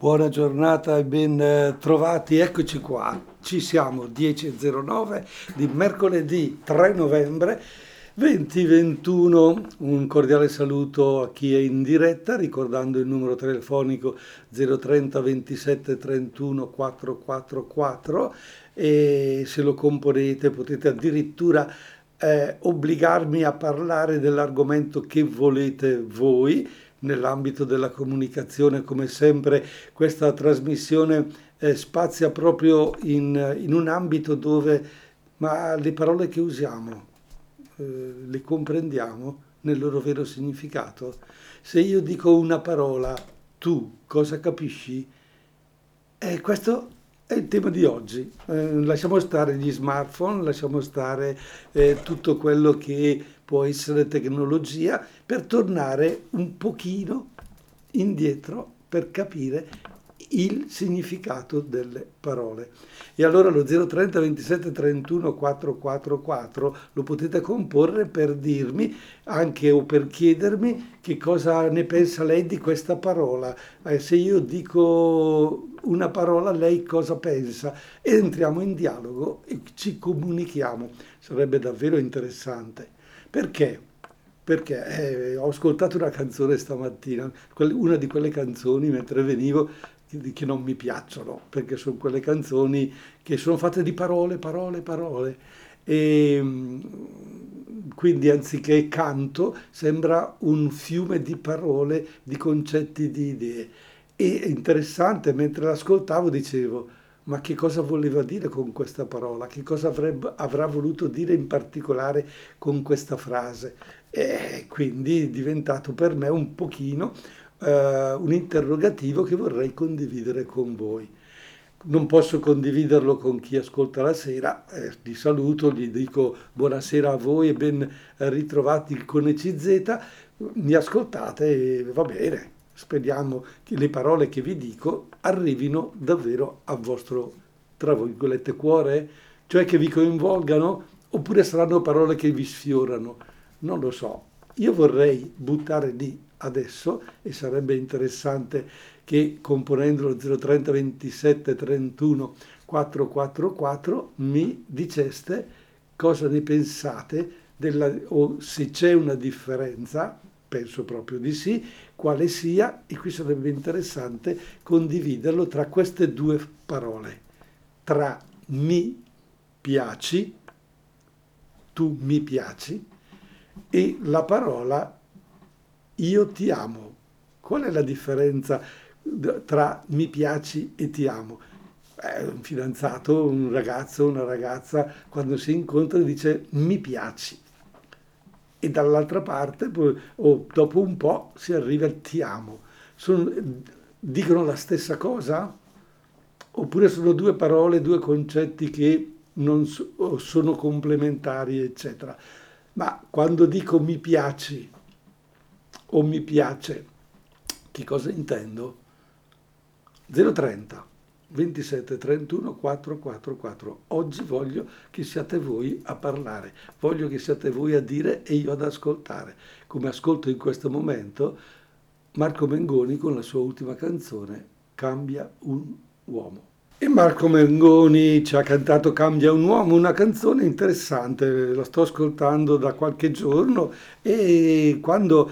Buona giornata e ben eh, trovati, eccoci qua, ci siamo 10.09 di mercoledì 3 novembre 2021, un cordiale saluto a chi è in diretta ricordando il numero telefonico 030 27 31 444 e se lo componete potete addirittura eh, obbligarmi a parlare dell'argomento che volete voi nell'ambito della comunicazione, come sempre questa trasmissione eh, spazia proprio in, in, un ambito dove ma le parole che usiamo eh, le comprendiamo nel loro vero significato. Se io dico una parola, tu cosa capisci? E questo è il tema di oggi. Eh, lasciamo stare gli smartphone, lasciamo stare eh, tutto quello che può essere tecnologia per tornare un pochino indietro per capire il significato delle parole. E allora lo 030 27 31 444 lo potete comporre per dirmi anche o per chiedermi che cosa ne pensa lei di questa parola. Eh, se io dico una parola, lei cosa pensa? Entriamo in dialogo e ci comunichiamo. Sarebbe davvero interessante. Perché? Perché eh, ho ascoltato una canzone stamattina, una di quelle canzoni mentre venivo che non mi piacciono, perché sono quelle canzoni che sono fatte di parole, parole, parole. E mm, quindi anziché canto sembra un fiume di parole, di concetti, di idee. E interessante, mentre l'ascoltavo dicevo, ma che cosa voleva dire con questa parola, che cosa avrebbe, avrà voluto dire in particolare con questa frase. E quindi è diventato per me un pochino eh, un interrogativo che vorrei condividere con voi. Non posso condividerlo con chi ascolta la sera, eh, vi saluto, gli dico buonasera a voi e ben ritrovati con ECZ, mi ascoltate e va bene, speriamo che le parole che vi dico arrivino davvero al vostro, tra virgolette, cuore, cioè che vi coinvolgano, oppure saranno parole che vi sfiorano, non lo so. Io vorrei buttare lì adesso e sarebbe interessante che componendo lo 030 27 31 444 mi diceste cosa ne pensate della, o se c'è una differenza penso proprio di sì, quale sia, e qui sarebbe interessante condividerlo tra queste due parole, tra mi piaci, tu mi piaci, e la parola io ti amo. Qual è la differenza tra mi piaci e ti amo? Eh, un fidanzato, un ragazzo, una ragazza, quando si incontra dice mi piaci e dall'altra parte, o dopo un po', si arriva al ti amo. Sono, dicono la stessa cosa? Oppure sono due parole, due concetti che non so, sono complementari, eccetera. Ma quando dico mi piaci o mi piace, che cosa intendo? 030 27 31 444. Oggi voglio che siate voi a parlare, voglio che siate voi a dire e io ad ascoltare, come ascolto in questo momento Marco Mengoni con la sua ultima canzone Cambia un uomo. E Marco Mengoni ci ha cantato Cambia un uomo, una canzone interessante, la sto ascoltando da qualche giorno e quando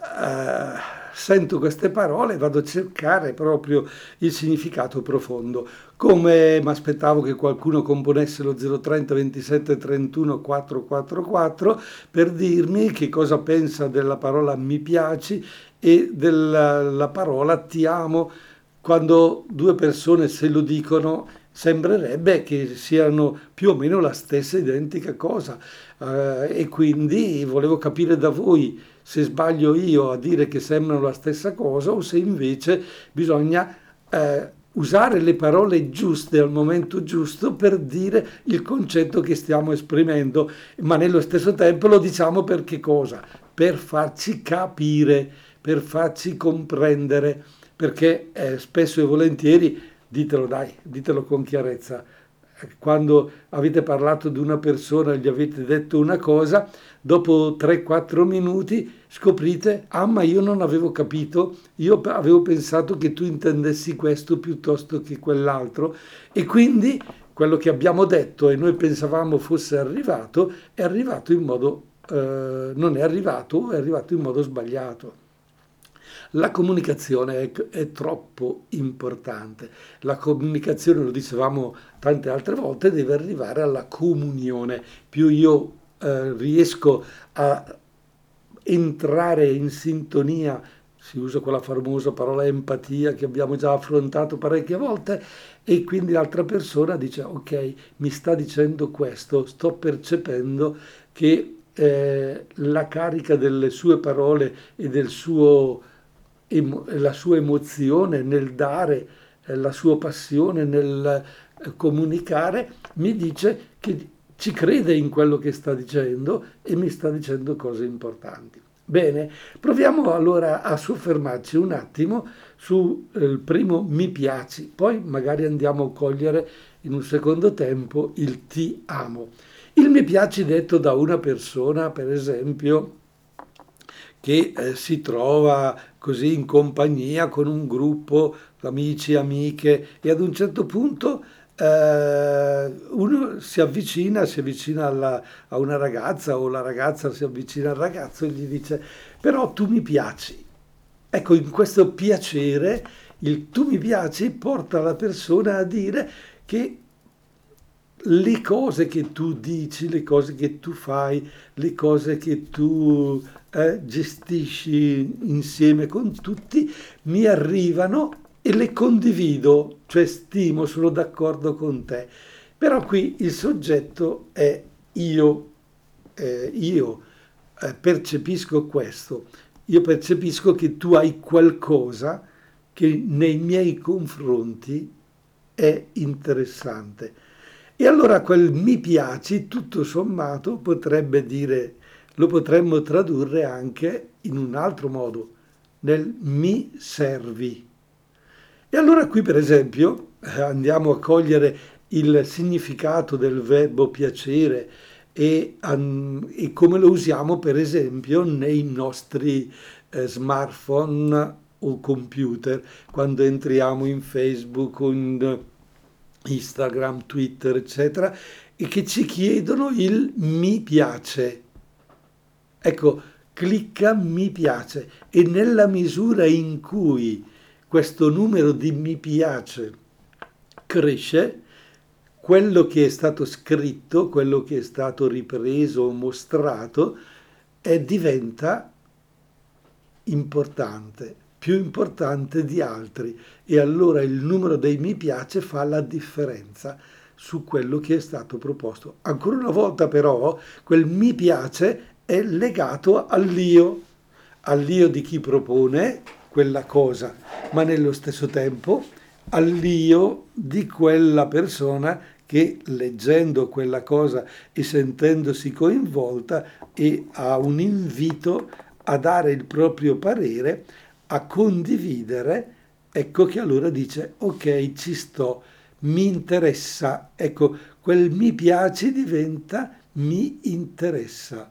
eh, sento queste parole vado a cercare proprio il significato profondo. Come mi aspettavo che qualcuno componesse lo 030 27 31 444 per dirmi che cosa pensa della parola mi piaci e della parola ti amo quando due persone se lo dicono sembrerebbe che siano più o meno la stessa identica cosa eh, e quindi volevo capire da voi se sbaglio io a dire che sembrano la stessa cosa o se invece bisogna eh, usare le parole giuste al momento giusto per dire il concetto che stiamo esprimendo, ma nello stesso tempo lo diciamo per che cosa? Per farci capire, per farci comprendere, perché eh, spesso e volentieri, ditelo dai, ditelo con chiarezza, quando avete parlato di una persona e gli avete detto una cosa, dopo 3-4 minuti scoprite, ah ma io non avevo capito, io avevo pensato che tu intendessi questo piuttosto che quell'altro e quindi quello che abbiamo detto e noi pensavamo fosse arrivato è arrivato in modo, eh, non è arrivato, è arrivato in modo sbagliato. La comunicazione è, è, troppo importante. La comunicazione, lo dicevamo tante altre volte, deve arrivare alla comunione. Più io eh, riesco a entrare in sintonia, si usa quella famosa parola empatia che abbiamo già affrontato parecchie volte, e quindi l'altra persona dice ok, mi sta dicendo questo, sto percependo che eh, la carica delle sue parole e del suo la sua emozione nel dare, eh, la sua passione nel eh, comunicare, mi dice che ci crede in quello che sta dicendo e mi sta dicendo cose importanti. Bene, proviamo allora a soffermarci un attimo sul eh, primo mi piaci, poi magari andiamo a cogliere in un secondo tempo il ti amo. Il mi piaci detto da una persona, per esempio, che eh, si trova così in compagnia con un gruppo amici, amiche e ad un certo punto eh, uno si avvicina, si avvicina alla, a una ragazza o la ragazza si avvicina al ragazzo e gli dice però tu mi piaci. Ecco, in questo piacere, il tu mi piaci porta la persona a dire che le cose che tu dici, le cose che tu fai, le cose che tu eh, gestisci insieme con tutti, mi arrivano e le condivido, cioè stimo, sono d'accordo con te. Però qui il soggetto è io, eh, io eh, percepisco questo, io percepisco che tu hai qualcosa che nei miei confronti è interessante. E allora quel mi piaci, tutto sommato, potrebbe dire, lo potremmo tradurre anche in un altro modo, nel mi servi. E allora qui, per esempio, andiamo a cogliere il significato del verbo piacere e, um, e come lo usiamo, per esempio, nei nostri eh, smartphone o computer, quando entriamo in Facebook o in Instagram, Twitter, eccetera, e che ci chiedono il mi piace. Ecco, clicca mi piace e nella misura in cui questo numero di mi piace cresce, quello che è stato scritto, quello che è stato ripreso o mostrato, è, diventa importante più importante di altri e allora il numero dei mi piace fa la differenza su quello che è stato proposto. Ancora una volta però quel mi piace è legato all'io, all'io di chi propone quella cosa, ma nello stesso tempo all'io di quella persona che leggendo quella cosa e sentendosi coinvolta e ha un invito a dare il proprio parere a condividere, ecco che allora dice ok ci sto, mi interessa, ecco quel mi piace diventa mi interessa.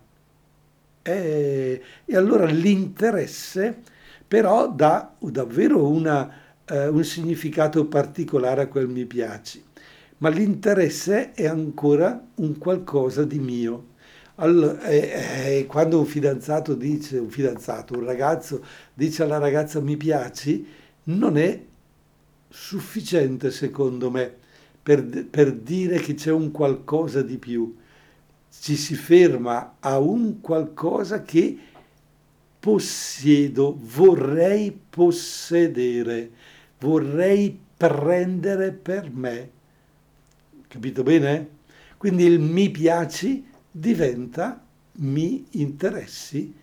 E, e allora l'interesse però dà davvero una, eh, un significato particolare a quel mi piace, ma l'interesse è ancora un qualcosa di mio. Allora, eh, eh, quando un fidanzato dice, un fidanzato, un ragazzo dice alla ragazza mi piaci, non è sufficiente secondo me per, per dire che c'è un qualcosa di più. Ci si ferma a un qualcosa che possiedo, vorrei possedere, vorrei prendere per me. Capito bene? Quindi il mi piaci diventa mi interessi,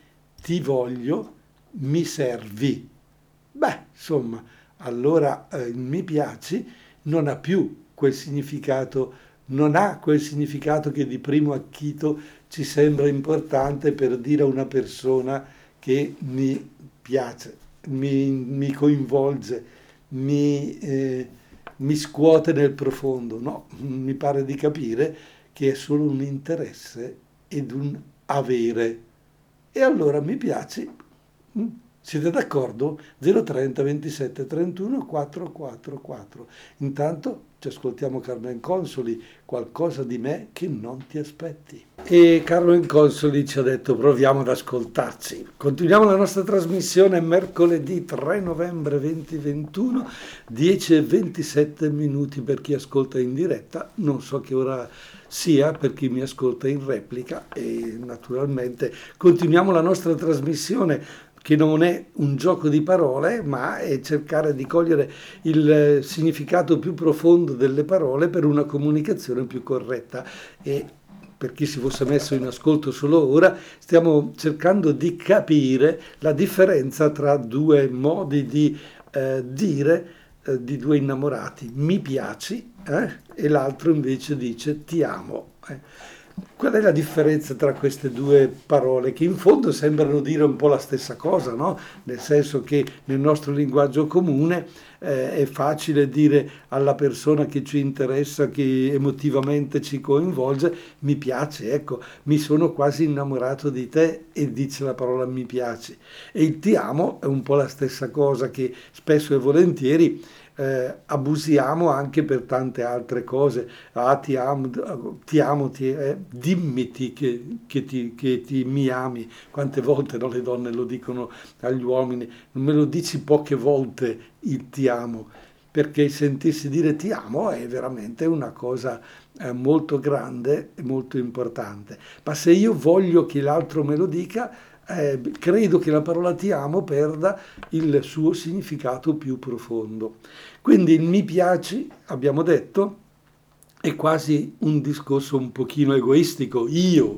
ti voglio, mi servi. Beh, insomma, allora eh, mi piaci non ha più quel significato, non ha quel significato che di primo acchito ci sembra importante per dire a una persona che mi piace, mi, mi coinvolge, mi, eh, mi scuote nel profondo, no, mi pare di capire che è solo un interesse ed un avere. E allora mi piace, mm, siete d'accordo? 030 27 31 444. Intanto ci ascoltiamo Carmen Consoli, qualcosa di me che non ti aspetti. E Carmen Consoli ci ha detto proviamo ad ascoltarci. Continuiamo la nostra trasmissione mercoledì 3 novembre 2021, 10 e 27 minuti per chi ascolta in diretta, non so che ora sia per chi mi ascolta in replica e naturalmente continuiamo la nostra trasmissione che non è un gioco di parole, ma è cercare di cogliere il significato più profondo delle parole per una comunicazione più corretta. E per chi si fosse messo in ascolto solo ora, stiamo cercando di capire la differenza tra due modi di eh, dire eh, di due innamorati. Mi piaci eh? e l'altro invece dice ti amo. Qual è la differenza tra queste due parole che in fondo sembrano dire un po' la stessa cosa, no? Nel senso che nel nostro linguaggio comune eh, è facile dire alla persona che ci interessa, che emotivamente ci coinvolge, mi piace, ecco, mi sono quasi innamorato di te e dice la parola mi piace. E il ti amo è un po' la stessa cosa che spesso e volentieri eh, abusiamo anche per tante altre cose. Ah, ti amo, ti amo ti, eh, dimmi che, che, ti, che ti, mi ami. Quante volte no, le donne lo dicono agli uomini, non me lo dici poche volte il ti amo, perché sentirsi dire ti amo è veramente una cosa eh, molto grande e molto importante. Ma se io voglio che l'altro me lo dica, eh, credo che la parola ti amo perda il suo significato più profondo. Quindi il mi piaci, abbiamo detto, è quasi un discorso un pochino egoistico. Io,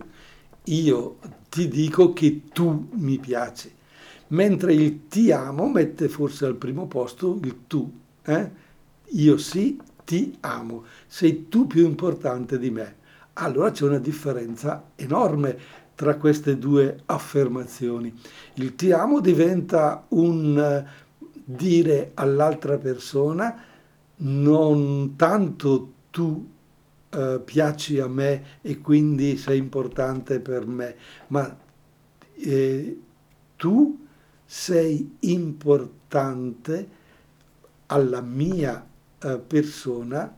io ti dico che tu mi piaci. Mentre il ti amo mette forse al primo posto il tu. Eh? Io sì, ti amo. Sei tu più importante di me. Allora c'è una differenza enorme tra queste due affermazioni. Il ti amo diventa un eh, dire all'altra persona non tanto tu eh, piaci a me e quindi sei importante per me, ma eh, tu sei importante alla mia eh, persona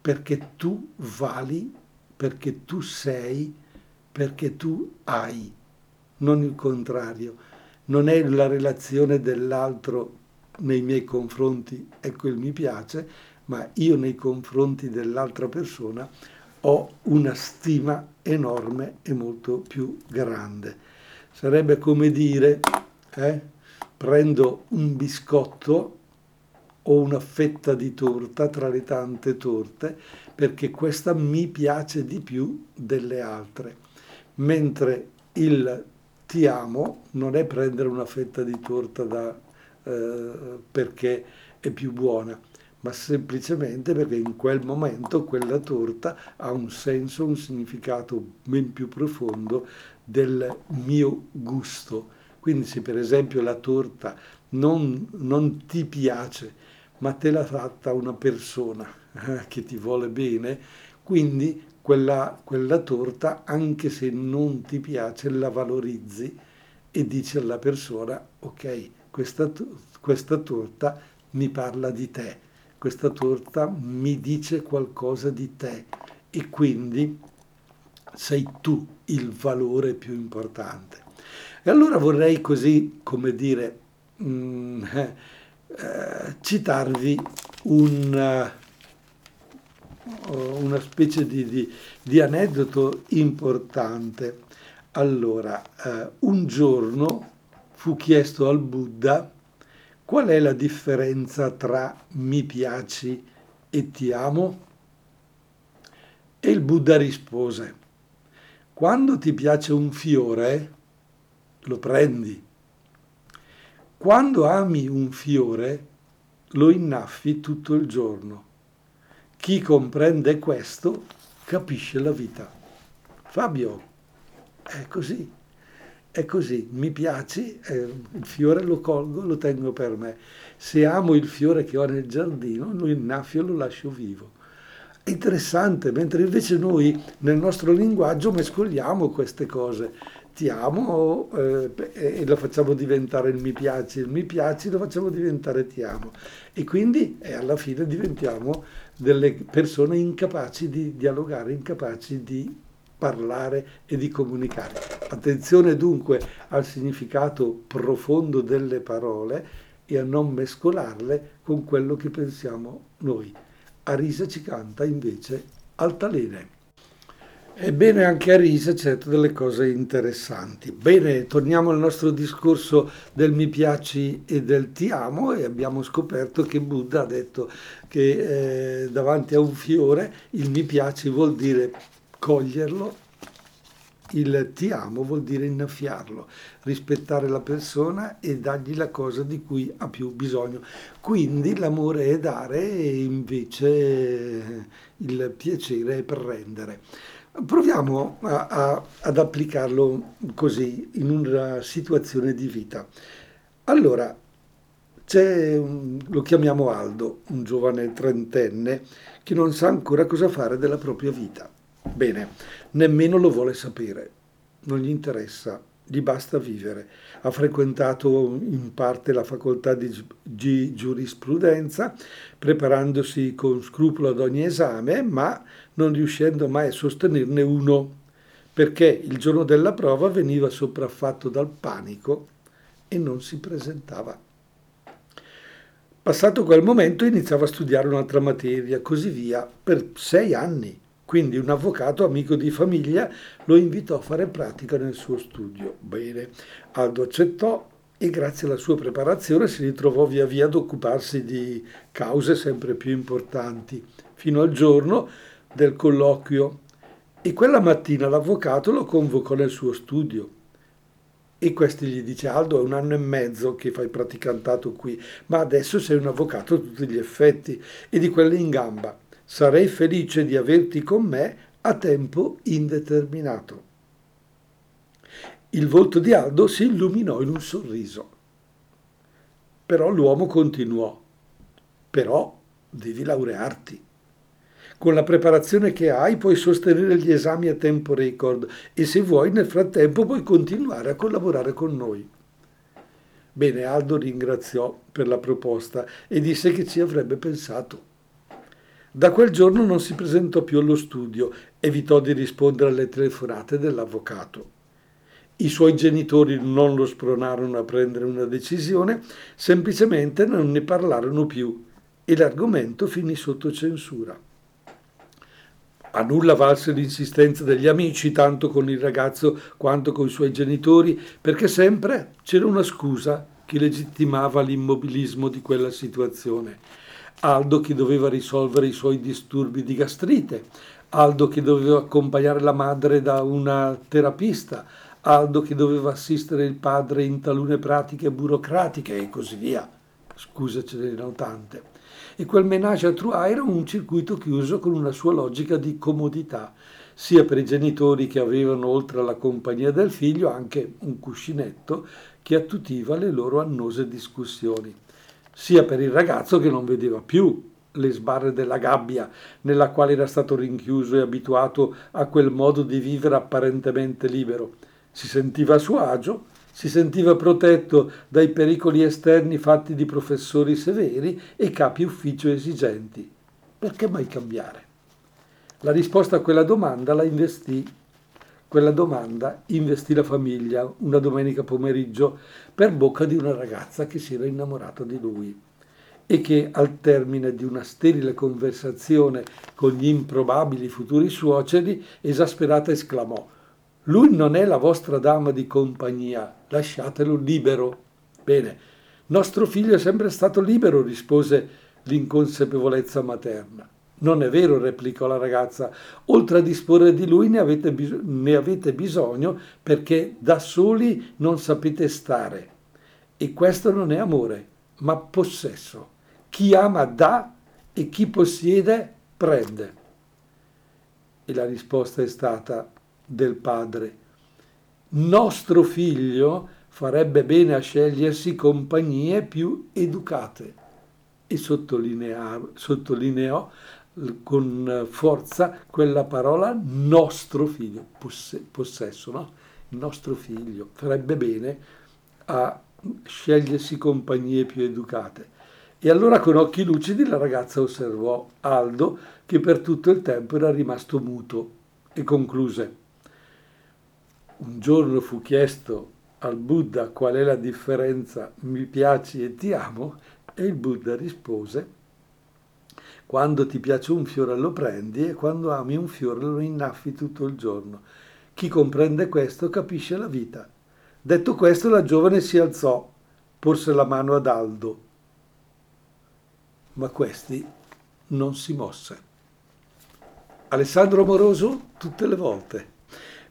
perché tu vali, perché tu sei perché tu hai, non il contrario. Non è la relazione dell'altro nei miei confronti, ecco il mi piace, ma io nei confronti dell'altra persona ho una stima enorme e molto più grande. Sarebbe come dire, eh, prendo un biscotto o una fetta di torta tra le tante torte perché questa mi piace di più delle altre mentre il ti amo non è prendere una fetta di torta da, eh, perché è più buona, ma semplicemente perché in quel momento quella torta ha un senso, un significato ben più profondo del mio gusto. Quindi se per esempio la torta non, non ti piace, ma te l'ha fatta una persona eh, che ti vuole bene, quindi quella, quella torta, anche se non ti piace, la valorizzi e dici alla persona, ok, questa, questa torta mi parla di te, questa torta mi dice qualcosa di te e quindi sei tu il valore più importante. E allora vorrei così, come dire, mh, mm, eh, citarvi un, una specie di, di, di aneddoto importante. Allora, eh, un giorno fu chiesto al Buddha qual è la differenza tra mi piaci e ti amo? E il Buddha rispose, quando ti piace un fiore, lo prendi. Quando ami un fiore, lo innaffi tutto il giorno. Chi comprende questo capisce la vita. Fabio, è così. è così, mi piaci, eh, il fiore lo colgo, lo tengo per me. Se amo il fiore che ho nel giardino, lo innaffio e lo lascio vivo. È interessante, mentre invece noi nel nostro linguaggio mescoliamo queste cose. Amo eh, e lo facciamo diventare il mi piaci, il mi piaci lo facciamo diventare ti amo. E quindi eh, alla fine diventiamo delle persone incapaci di dialogare, incapaci di parlare e di comunicare. Attenzione dunque al significato profondo delle parole e a non mescolarle con quello che pensiamo noi. Arisa ci canta invece altalene. Ebbene, anche a Risa certo delle cose interessanti. Bene, torniamo al nostro discorso del mi piaci e del ti amo e abbiamo scoperto che Buddha ha detto che eh, davanti a un fiore il mi piaci vuol dire coglierlo, il ti amo vuol dire innaffiarlo, rispettare la persona e dargli la cosa di cui ha più bisogno. Quindi l'amore è dare e invece il piacere è prendere. Proviamo a, a, ad applicarlo così in una situazione di vita. Allora, un, lo chiamiamo Aldo, un giovane trentenne che non sa ancora cosa fare della propria vita. Bene, nemmeno lo vuole sapere, non gli interessa, gli basta vivere. Ha frequentato in parte la facoltà di, di giurisprudenza, preparandosi con scrupolo ad ogni esame, ma non riuscendo mai a sostenerne uno, perché il giorno della prova veniva sopraffatto dal panico e non si presentava. Passato quel momento iniziava a studiare un'altra materia, così via, per sei anni quindi un avvocato amico di famiglia lo invitò a fare pratica nel suo studio. Bene, Aldo accettò e grazie alla sua preparazione si ritrovò via via ad occuparsi di cause sempre più importanti, fino al giorno del colloquio. E quella mattina l'avvocato lo convocò nel suo studio. E questi gli dice Aldo è un anno e mezzo che fai praticantato qui, ma adesso sei un avvocato a tutti gli effetti e di quelle in gamba sarei felice di averti con me a tempo indeterminato. Il volto di Aldo si illuminò in un sorriso. Però l'uomo continuò. Però devi laurearti. Con la preparazione che hai puoi sostenere gli esami a tempo record e se vuoi nel frattempo puoi continuare a collaborare con noi. Bene, Aldo ringraziò per la proposta e disse che ci avrebbe pensato. Da quel giorno non si presentò più allo studio, evitò di rispondere alle telefonate dell'avvocato. I suoi genitori non lo spronarono a prendere una decisione, semplicemente non ne parlarono più e l'argomento finì sotto censura. A nulla valse l'insistenza degli amici, tanto con il ragazzo quanto con i suoi genitori, perché sempre c'era una scusa che legittimava l'immobilismo di quella situazione Aldo che doveva risolvere i suoi disturbi di gastrite, Aldo che doveva accompagnare la madre da una terapista, Aldo che doveva assistere il padre in talune pratiche burocratiche e così via. Scusa, ce n'erano tante. E quel menage a trois era un circuito chiuso con una sua logica di comodità, sia per i genitori che avevano, oltre alla compagnia del figlio, anche un cuscinetto che attutiva le loro annose discussioni sia per il ragazzo che non vedeva più le sbarre della gabbia nella quale era stato rinchiuso e abituato a quel modo di vivere apparentemente libero. Si sentiva a suo agio, si sentiva protetto dai pericoli esterni fatti di professori severi e capi ufficio esigenti. Perché mai cambiare? La risposta a quella domanda la investì quella domanda investì la famiglia una domenica pomeriggio per bocca di una ragazza che si era innamorata di lui e che al termine di una sterile conversazione con gli improbabili futuri suoceri, esasperata esclamò Lui non è la vostra dama di compagnia, lasciatelo libero. Bene, nostro figlio è sempre stato libero, rispose l'inconsapevolezza materna. Non è vero, replicò la ragazza, oltre a disporre di lui ne avete, bis- ne avete bisogno perché da soli non sapete stare. E questo non è amore, ma possesso. Chi ama dà e chi possiede prende. E la risposta è stata del padre. nostro figlio farebbe bene a scegliersi compagnie più educate. E sottolineò con forza quella parola nostro figlio, possesso, no? Il nostro figlio farebbe bene a scegliersi compagnie più educate. E allora con occhi lucidi la ragazza osservò Aldo che per tutto il tempo era rimasto muto e concluse. Un giorno fu chiesto al Buddha qual è la differenza mi piaci e ti amo e il Buddha rispose quando ti piace un fiore lo prendi e quando ami un fiore lo innaffi tutto il giorno. Chi comprende questo capisce la vita. Detto questo la giovane si alzò, porse la mano ad Aldo, ma questi non si mosse. Alessandro Moroso tutte le volte.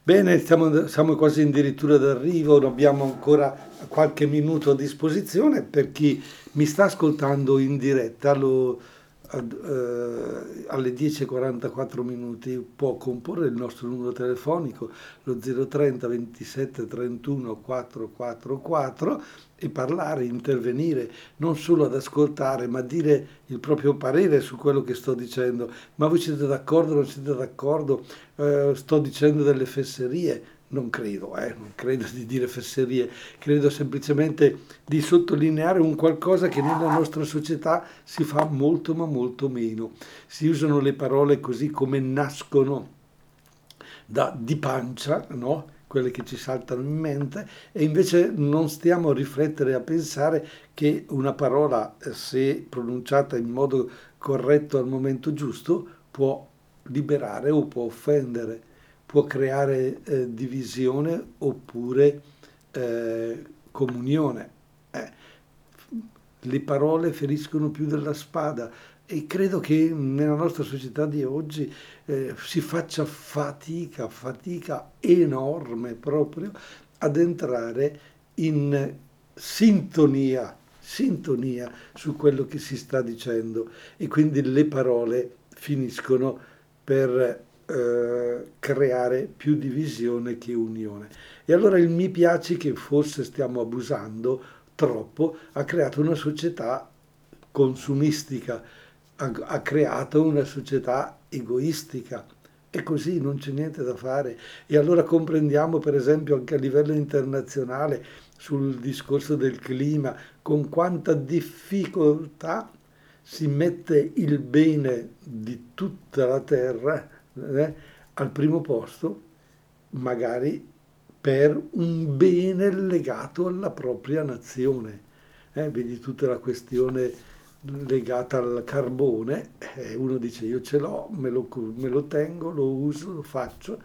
Bene, siamo, siamo quasi addirittura d'arrivo, abbiamo ancora qualche minuto a disposizione per chi mi sta ascoltando in diretta. Lo, ad, eh, alle 10.44 minuti può comporre il nostro numero telefonico, lo 030 27 31 444 e parlare, intervenire, non solo ad ascoltare, ma dire il proprio parere su quello che sto dicendo. Ma voi siete d'accordo, non siete d'accordo? Eh, sto dicendo delle fesserie? Non credo, eh, non credo di dire fesserie, credo semplicemente di sottolineare un qualcosa che nella nostra società si fa molto ma molto meno. Si usano le parole così come nascono da, di pancia, no? quelle che ci saltano in mente, e invece non stiamo a riflettere, a pensare che una parola, eh, se pronunciata in modo corretto al momento giusto, può liberare o può offendere può creare eh, divisione oppure eh, comunione. Eh, le parole feriscono più della spada e credo che nella nostra società di oggi eh, si faccia fatica, fatica enorme proprio ad entrare in sintonia, sintonia su quello che si sta dicendo e quindi le parole finiscono per eh, creare più divisione che unione. E allora il mi piaci che forse stiamo abusando troppo ha creato una società consumistica, ha creato una società egoistica. E così non c'è niente da fare. E allora comprendiamo per esempio anche a livello internazionale sul discorso del clima con quanta difficoltà si mette il bene di tutta la terra eh, al primo posto, magari per un bene legato alla propria nazione. Eh, vedi tutta la questione legata al carbone, eh, uno dice io ce l'ho, me lo, me lo tengo, lo uso, lo faccio,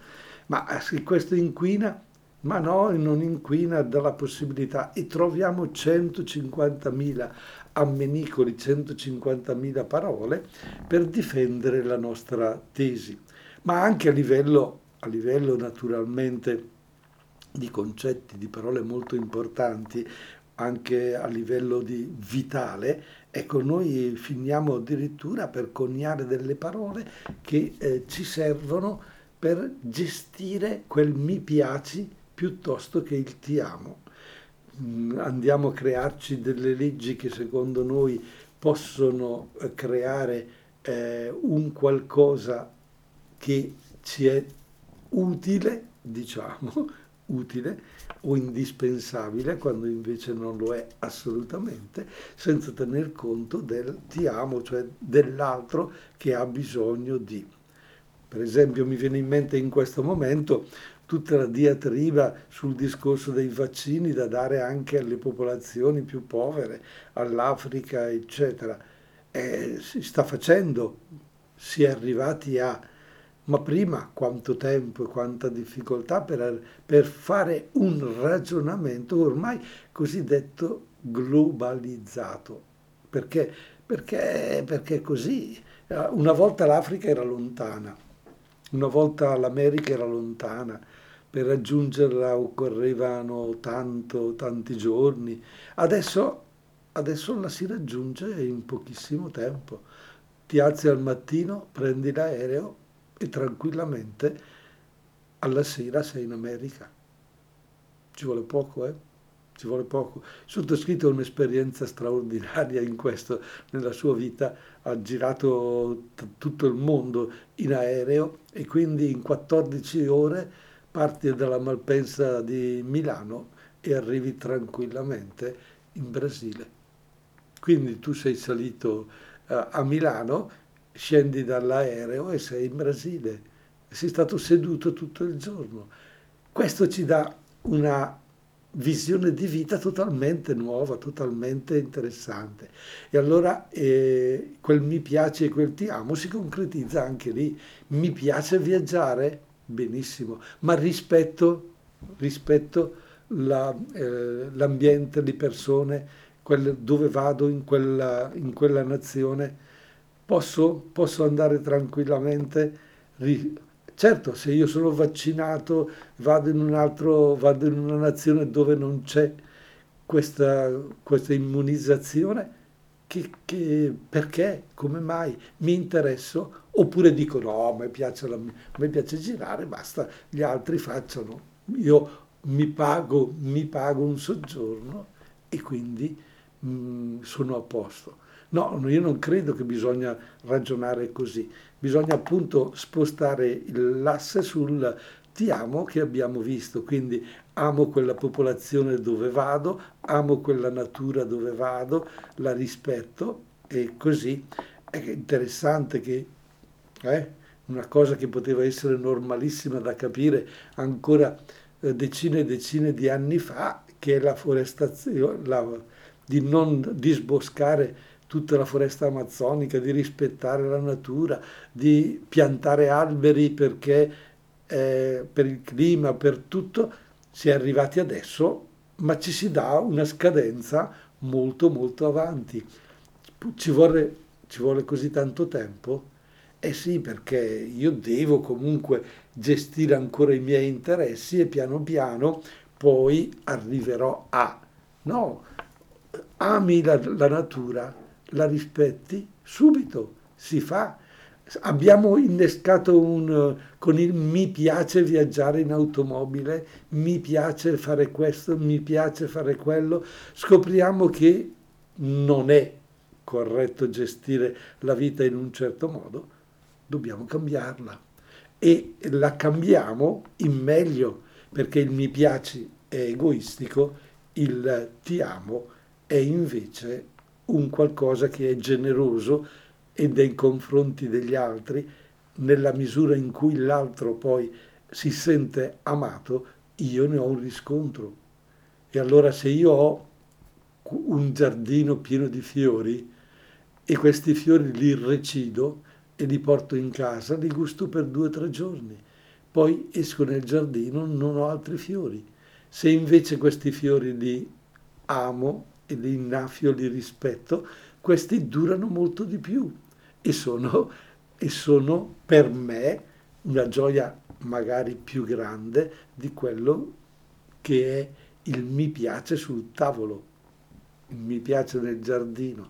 ma se questo inquina, ma no, non inquina dalla possibilità. E troviamo 150.000 ammenicoli, 150.000 parole per difendere la nostra tesi ma anche a livello, a livello naturalmente di concetti, di parole molto importanti, anche a livello di vitale, ecco, noi finiamo addirittura per coniare delle parole che eh, ci servono per gestire quel mi piaci piuttosto che il ti amo. Mm, andiamo a crearci delle leggi che secondo noi possono eh, creare eh, un qualcosa che ci è utile, diciamo, utile o indispensabile quando invece non lo è assolutamente, senza tener conto del ti amo, cioè dell'altro che ha bisogno di. Per esempio mi viene in mente in questo momento tutta la diatriba sul discorso dei vaccini da dare anche alle popolazioni più povere, all'Africa, eccetera. Eh, si sta facendo, si è arrivati a ma prima quanto tempo e quanta difficoltà per, per fare un ragionamento ormai cosiddetto globalizzato. Perché? Perché, perché così. Una volta l'Africa era lontana, una volta l'America era lontana, per raggiungerla occorrevano tanto, tanti giorni. Adesso, adesso la si raggiunge in pochissimo tempo. Ti alzi al mattino, prendi l'aereo e tranquillamente alla sera sei in America. ci vuole poco, eh? Ci vuole poco. Sottoscritto un'esperienza straordinaria in questo, nella sua vita ha girato t- tutto il mondo in aereo e quindi in 14 ore parti dalla Malpensa di Milano e arrivi tranquillamente in Brasile. Quindi tu sei salito uh, a Milano, scendi dall'aereo e sei in Brasile. Sei stato seduto tutto il giorno. Questo ci dà una visione di vita totalmente nuova, totalmente interessante. E allora eh, quel mi piace e quel ti amo si concretizza anche lì. Mi piace viaggiare? Benissimo, ma rispetto, rispetto la, eh, l'ambiente, le persone, quelle, dove vado in quella, in quella nazione, posso, posso andare tranquillamente. Certo, se io sono vaccinato, vado in, un altro, vado in una nazione dove non c'è questa, questa immunizzazione, che, che, perché? Come mai? Mi interesso? Oppure dico no, a me piace, la, a me piace girare, basta, gli altri facciano. Io mi pago, mi pago un soggiorno e quindi mh, mm, sono a posto. No, io non credo che bisogna ragionare così, bisogna appunto spostare l'asse sul ti amo che abbiamo visto, quindi amo quella popolazione dove vado, amo quella natura dove vado, la rispetto e così. È interessante che eh, una cosa che poteva essere normalissima da capire ancora eh, decine e decine di anni fa, che è la forestazione, la, di non disboscare tutta la foresta amazzonica, di rispettare la natura, di piantare alberi perché eh, per il clima, per tutto, si è arrivati adesso, ma ci si dà una scadenza molto molto avanti. Ci vuole, ci vuole così tanto tempo? Eh sì, perché io devo comunque gestire ancora i miei interessi e piano piano poi arriverò a... No, ami la, la natura, la rispetti subito, si fa. Abbiamo innescato un, con il mi piace viaggiare in automobile, mi piace fare questo, mi piace fare quello, scopriamo che non è corretto gestire la vita in un certo modo, dobbiamo cambiarla e la cambiamo in meglio perché il mi piaci è egoistico, il ti amo è invece un qualcosa che è generoso e nei confronti degli altri, nella misura in cui l'altro poi si sente amato, io ne ho un riscontro. E allora se io ho un giardino pieno di fiori e questi fiori li recido, e li porto in casa, li gusto per due o tre giorni. Poi esco nel giardino, non ho altri fiori. Se invece questi fiori li amo e li innaffio, li rispetto, questi durano molto di più e sono, e sono per me una gioia magari più grande di quello che è il mi piace sul tavolo, il mi piace nel giardino.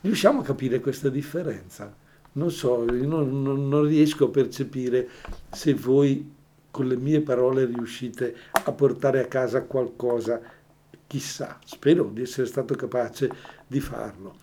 Riusciamo a capire questa differenza? non so, non, non, non riesco a percepire se voi con le mie parole riuscite a portare a casa qualcosa, chissà, spero di essere stato capace di farlo.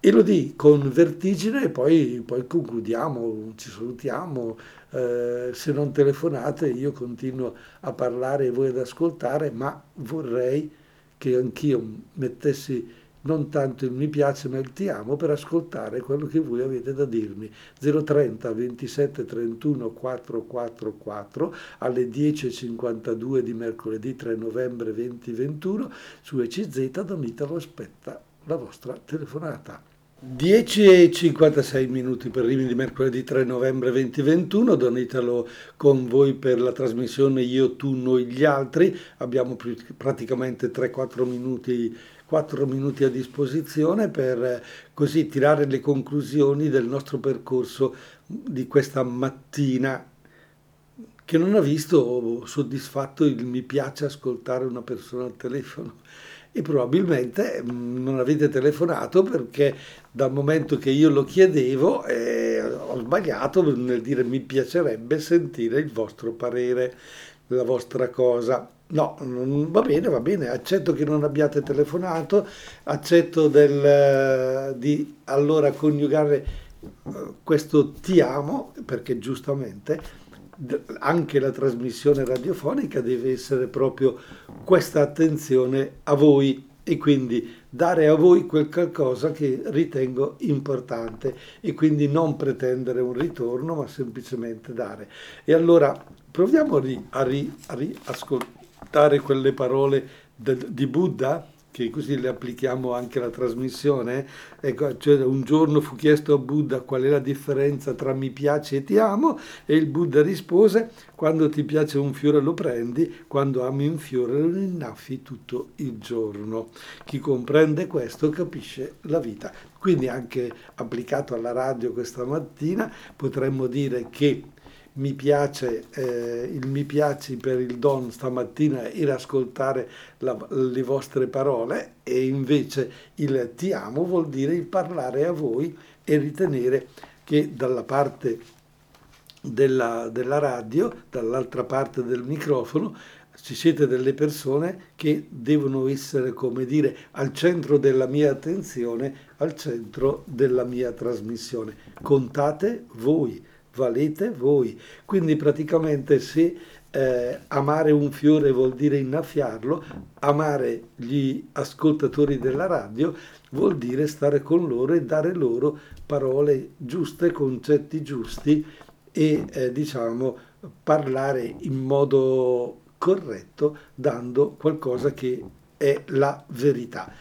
E lo di con vertigine e poi, poi concludiamo, ci salutiamo, eh, se non telefonate io continuo a parlare e voi ad ascoltare, ma vorrei che anch'io mettessi non tanto il mi piace ma il ti amo per ascoltare quello che voi avete da dirmi. 030 27 31 444 alle 10.52 di mercoledì 3 novembre 2021 su ECZ Don Italo aspetta la vostra telefonata. 10 e 56 minuti per Rimini di mercoledì 3 novembre 2021, Don Italo con voi per la trasmissione Io, tu, noi, gli altri, abbiamo praticamente 3-4 minuti 4 minuti a disposizione per eh, così tirare le conclusioni del nostro percorso di questa mattina che non ha visto soddisfatto il mi piace ascoltare una persona al telefono e probabilmente mm, non avete telefonato perché dal momento che io lo chiedevo eh, ho sbagliato nel dire mi piacerebbe sentire il vostro parere, la vostra cosa No, va bene, va bene, accetto che non abbiate telefonato, accetto del, di allora coniugare eh, questo ti amo, perché giustamente anche la trasmissione radiofonica deve essere proprio questa attenzione a voi e quindi dare a voi quel qualcosa che ritengo importante e quindi non pretendere un ritorno, ma semplicemente dare. E allora proviamo a, ri- a ri- a riascoltare quelle parole del- di Buddha, che così le applichiamo anche alla trasmissione. Ecco, cioè un giorno fu chiesto a Buddha qual è la differenza tra mi piace e ti amo e il Buddha rispose quando ti piace un fiore lo prendi, quando ami un fiore lo innaffi tutto il giorno. Chi comprende questo capisce la vita. Quindi anche applicato alla radio questa mattina potremmo dire che mi piace, eh, il mi piaci per il Don stamattina era ascoltare la- le vostre parole e invece il ti amo vuol dire il parlare a voi e ritenere che dalla parte della, della radio, dall'altra parte del microfono, ci siete delle persone che devono essere, come dire, al centro della mia attenzione, al centro della mia trasmissione. Contate voi, valete voi. Quindi praticamente se eh, amare un fiore vuol dire innaffiarlo, amare gli ascoltatori della radio vuol dire stare con loro e dare loro parole giuste, concetti giusti e eh, diciamo parlare in modo corretto dando qualcosa che è la verità.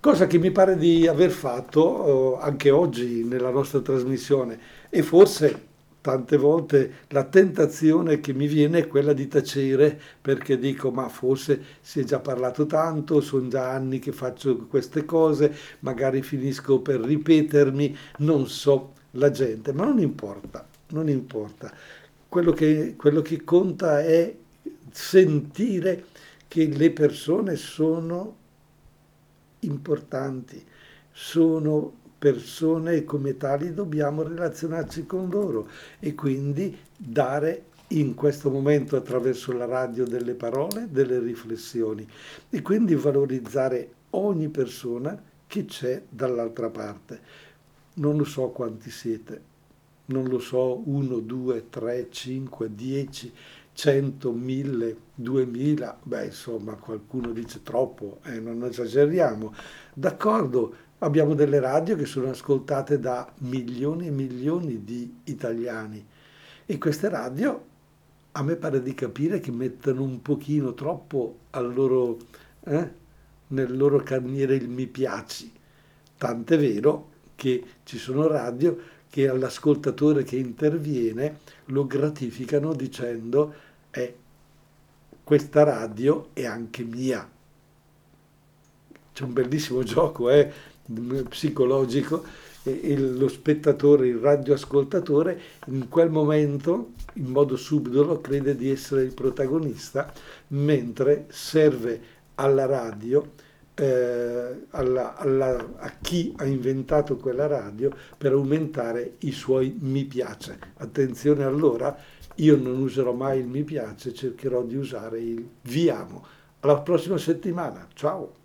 Cosa che mi pare di aver fatto eh, anche oggi nella nostra trasmissione e forse tante volte la tentazione che mi viene è quella di tacere perché dico ma forse si è già parlato tanto, sono già anni che faccio queste cose, magari finisco per ripetermi, non so la gente, ma non importa, non importa. Quello che, quello che conta è sentire che le persone sono importanti, sono persone e come tali dobbiamo relazionarci con loro e quindi dare in questo momento attraverso la radio delle parole, delle riflessioni e quindi valorizzare ogni persona che c'è dall'altra parte. Non lo so quanti siete, non lo so, uno, due, tre, cinque, dieci, cento, mille, duemila, beh insomma qualcuno dice troppo, eh, non esageriamo. D'accordo, abbiamo delle radio che sono ascoltate da milioni e milioni di italiani e queste radio a me pare di capire che mettono un pochino troppo loro, eh, nel loro carniere il mi piaci. Tant'è vero che ci sono radio che all'ascoltatore che interviene lo gratificano dicendo eh, questa radio è anche mia. C'è un bellissimo gioco eh, psicologico e lo spettatore, il radioascoltatore in quel momento in modo subdolo crede di essere il protagonista mentre serve alla radio eh, alla- alla- a chi ha inventato quella radio per aumentare i suoi mi piace. Attenzione allora, io non userò mai il mi piace, cercherò di usare il vi amo. Alla prossima settimana, ciao!